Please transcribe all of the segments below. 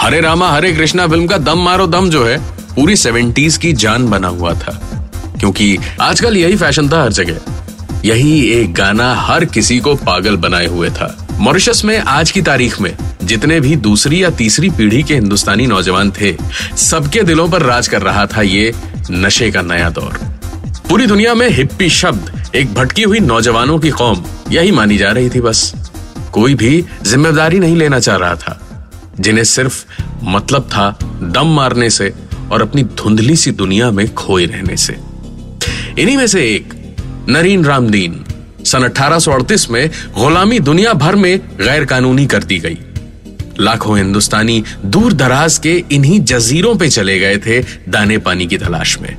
हरे Rama, Hare Krishna film का दम मारो दम जो है, पूरी सेवेंटीज की जान बना हुआ था। क्योंकि आजकल यही फ़ैशन था हर जगह। यही एक गाना हर किसी को पागल बनाए हुए था। मॉरिशस में आज की तारीख में, जितने भी दूसरी या तीसरी पीढ़ी के हिंदुस्तानी नौजवान थे, सबके दिलों पर राज कर रहा था ये नशे का नया दौर। पूरी दुनिया में हिप्पी शब्द, एक भटकी हुई नौजवानों की कौम, यही मानी जा रही थी बस। कोई भी ज़िम्मेदारी नहीं लेना चाह रहा था। जिन्हें सिर्फ़ मतलब था दम मारने से और अपनी धुंधली सी दुनिया में खोए रहने से। इन्हीं में से एक, नरीन रामदीन, सन 1838 में गुलामी दुनिया भर में गैर कानूनी कर दी गई। लाखों हिंदुस्तानी दूर दराज के इन्हीं जजीरों पे चले गए थे दाने पानी की तलाश में।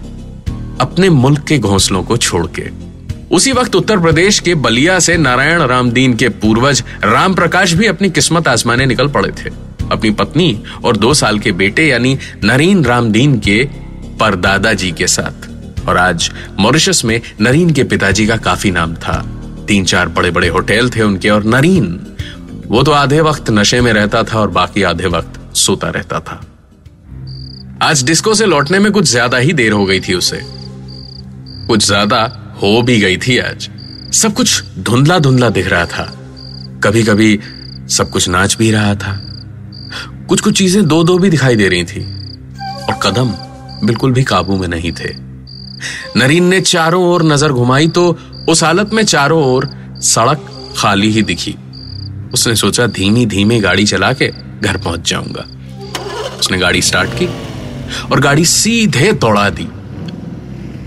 अपने मुल्क के घोंसलों को छोड़ के। उसी वक्त उत्तर प्रदेश के बलिया से नारायण रामदीन के पूर्वज राम प्रकाश भी अपनी किस्मत आजमाने निकल पड़े थे। अपनी पत्नी और दो साल के बेटे यानी नरीन रामदीन के परदादा जी के साथ। और आज मॉरिशस में नरीन के पिताजी का काफ़ी नाम था। तीन चार बड़े बड़े होटल थे उनके और नरीन, वो तो आधे वक्त नशे में रहता था और बाकी आधे वक्त सोता रहता था। आज डिस्को से लौटने में कुछ ज़्यादा ही देर हो गई थी उसे। कुछ ज़्यादा हो भी गई थी आज। सब कुछ धुंधला धुंधला दिख रहा था। कभी कभी सब कुछ नाच भी रहा था। कुछ कुछ चीज़ें दो दो भी दिखाई दे रही थी। और कदम बिल्कुल भी काबू में नहीं थे। नरीन ने चारों ओर नज़र घुमाई तो उस हालत में चारों ओर सड़क खाली ही दिखी। उसने सोचा धीमी धीमी गाड़ी चला के घर पहुँच जाऊँगा। उसने गाड़ी स्टार्ट की और गाड़ी सीधे दौड़ा दी।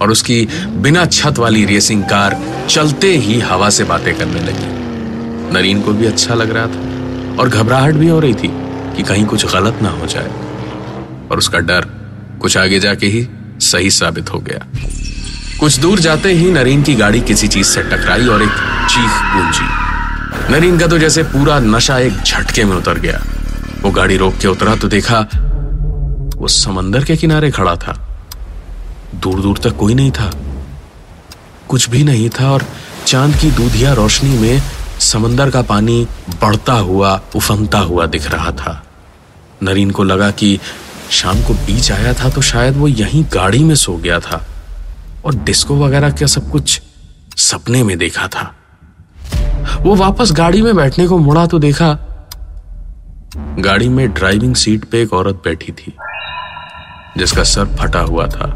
और उसकी बिना छत वाली रेसिंग कार चलते ही हवा से बातें करने लगी। नरीन को भी अच्छा लग रहा था और घबराहट भी हो रही थी। कि कहीं कुछ गलत ना हो जाए। और उसका डर कुछ आगे जाके ही सही साबित हो गया। कुछ दूर जाते ही नरीन की गाड़ी किसी चीज़ से टकराई और एक चीख गूंजी। नरीन का तो जैसे पूरा नशा एक झटके में उतर गया। वो गाड़ी रोक के उतरा तो देखा वो समंदर के किनारे खड़ा था। दूर दूर तक कोई नहीं था। कुछ भी नहीं था और चाँद की दूधिया रोशनी में समंदर का पानी बढ़ता हुआ, उफनता हुआ दिख रहा था। नरीन को लगा कि शाम को बीच आया था तो शायद वो यहीं गाड़ी में सो गया था और डिस्को वगैरह का सब कुछ सपने में देखा था। वो वापस गाड़ी में बैठने को मुड़ा तो देखा, गाड़ी में ड्राइविंग सीट पे एक औरत बैठी थी, जिसका सर फटा हुआ था।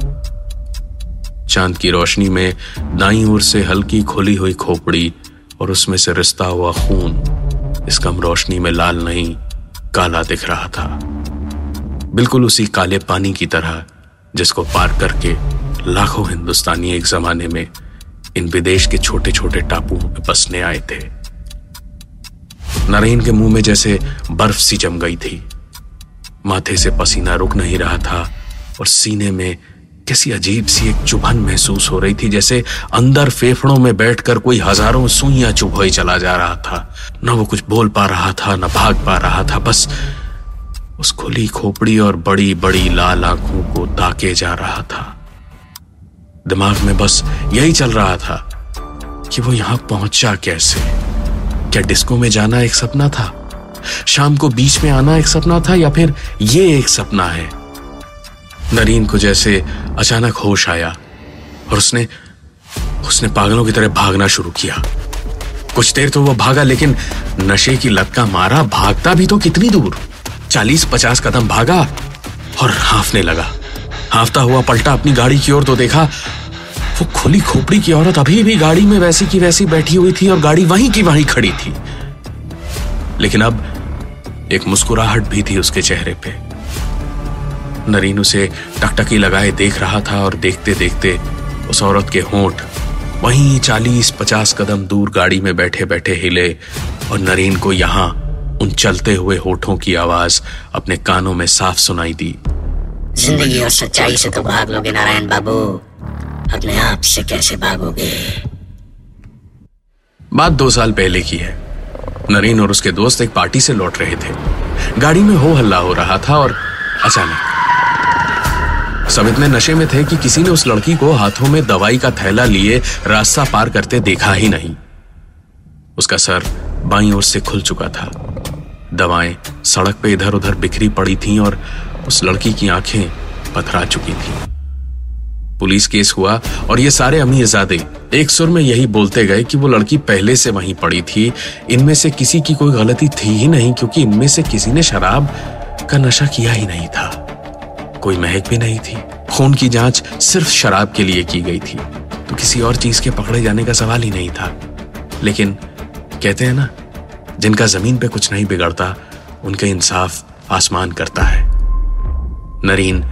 चाँद की रोशनी में दाई ओर से हल्की खुली हुई खोपड़ी और उसमें से रिश्ता हुआ खून। इस कम रोशनी में लाल नहीं, काला दिख रहा था। बिल्कुल उसी काले पानी की तरह, जिसको पार करके लाखों हिंदुस्तानी एक जमाने में इन विदेश के छोटे छोटे टापुओं में बसने आए थे। नरेन के मुँह में जैसे बर्फ़ सी जम गई थी। माथे से पसीना रुक नहीं रहा था और सीने में कैसी अजीब सी एक चुभन महसूस हो रही थी, जैसे अंदर फेफड़ों में बैठकर कोई हज़ारों सुइयाँ चुभोई चला जा रहा था। न वो कुछ बोल पा रहा था, न भाग पा रहा था, बस उस खुली खोपड़ी और बड़ी बड़ी लाल आँखों को ताके जा रहा था। दिमाग में बस यही चल रहा था कि वो यहाँ पहुँचा कैसे? क्या डिस्को में जाना एक सपना था? शाम को बीच में आना एक सपना था या फिर ये एक सपना है? नरीन को जैसे अचानक होश आया और उसने उसने पागलों की तरह भागना शुरू किया। कुछ देर तो वो भागा, लेकिन नशे की लत का मारा, भागता भी तो कितनी दूर। चालीस पचास कदम भागा और हाफने लगा। हाफता हुआ पलटा अपनी गाड़ी की ओर तो देखा, वो खुली खोपड़ी की औरत अभी भी गाड़ी में वैसी की वैसी बैठी हुई थी और गाड़ी वहीं की वहीं खड़ी थी। लेकिन अब एक मुस्कुराहट भी थी उसके चेहरे पे। नरीन उसे टकटकी लगाए देख रहा था और देखते देखते उस औरत के होंठ वहीं चालीस पचास कदम दूर गाड़ी में बैठे बैठे हिले और नरीन को यहाँ उन चलते हुए होठों की आवाज़ अपने कानों में साफ़ सुनाई दी। ज़िंदगी और सच्चाई से तो भाग लोगे नारायण बाबू। अपने आप से कैसे भागोगे? बात दो साल पहले की है। नरीन और उसके दोस्त एक पार्टी से लौट रहे थे। गाड़ी में हो हल्ला हो रहा था और अचानक सब इतने नशे में थे कि किसी ने उस लड़की को हाथों में दवाई का थैला लिए रास्ता पार करते देखा ही नहीं। उसका सर बाई ओर से खुल चुका था। दवाएँ सड़क पे इधर उधर बिखरी पड़ी थीं और उस लड़की की आँखें पथरा चुकी थीं। पुलिस केस हुआ और ये सारे अमीरजादे एक सुर में यही बोलते गए कि वो लड़की पहले से वहीं पड़ी थी। इनमें से किसी की कोई गलती थी ही नहीं क्योंकि इनमें से किसी ने शराब का नशा किया ही नहीं था। कोई महक भी नहीं थी। खून की जाँच सिर्फ़ शराब के लिए की गई थी। तो किसी और चीज़ के पकड़े जाने का सवाल ही नहीं था। लेकिन कहते हैं ना, जिनका ज़मीन पे कुछ नहीं बिगड़ता, उनका इंसाफ आसमान करता है। नरीन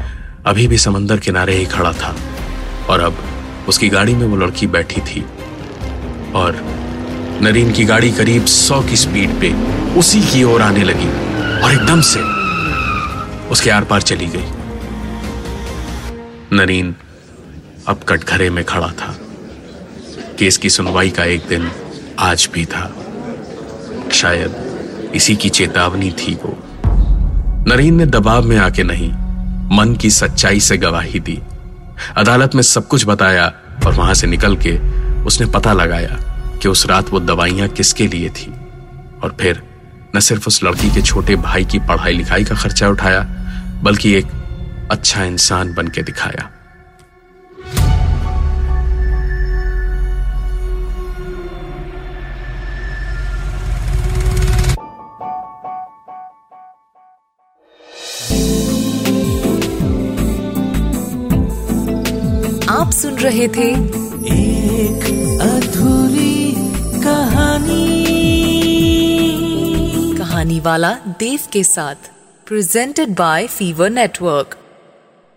अभी भी समंदर किनारे ही खड़ा था और अब उसकी गाड़ी में वो लड़की बैठी थी। और नरीन की गाड़ी करीब सौ की स्पीड पे उसी की ओर आने लगी और एकदम से उसके आर पार चली गई। नरीन अब कटघरे में खड़ा था। केस की सुनवाई का एक दिन आज भी था। शायद इसी की चेतावनी थी वो। नरीन ने दबाव में आके नहीं, मन की सच्चाई से गवाही दी। अदालत में सब कुछ बताया और वहाँ से निकल के उसने पता लगाया कि उस रात वो दवाइयाँ किसके लिए थी। और फिर न सिर्फ़ उस लड़की के छोटे भाई की पढ़ाई लिखाई का खर्चा उठाया, बल्कि एक अच्छा इंसान बन के दिखाया। आप सुन रहे थे एक अधूरी कहानी। कहानी वाला देव के साथ प्रेजेंटेड बाय फीवर नेटवर्क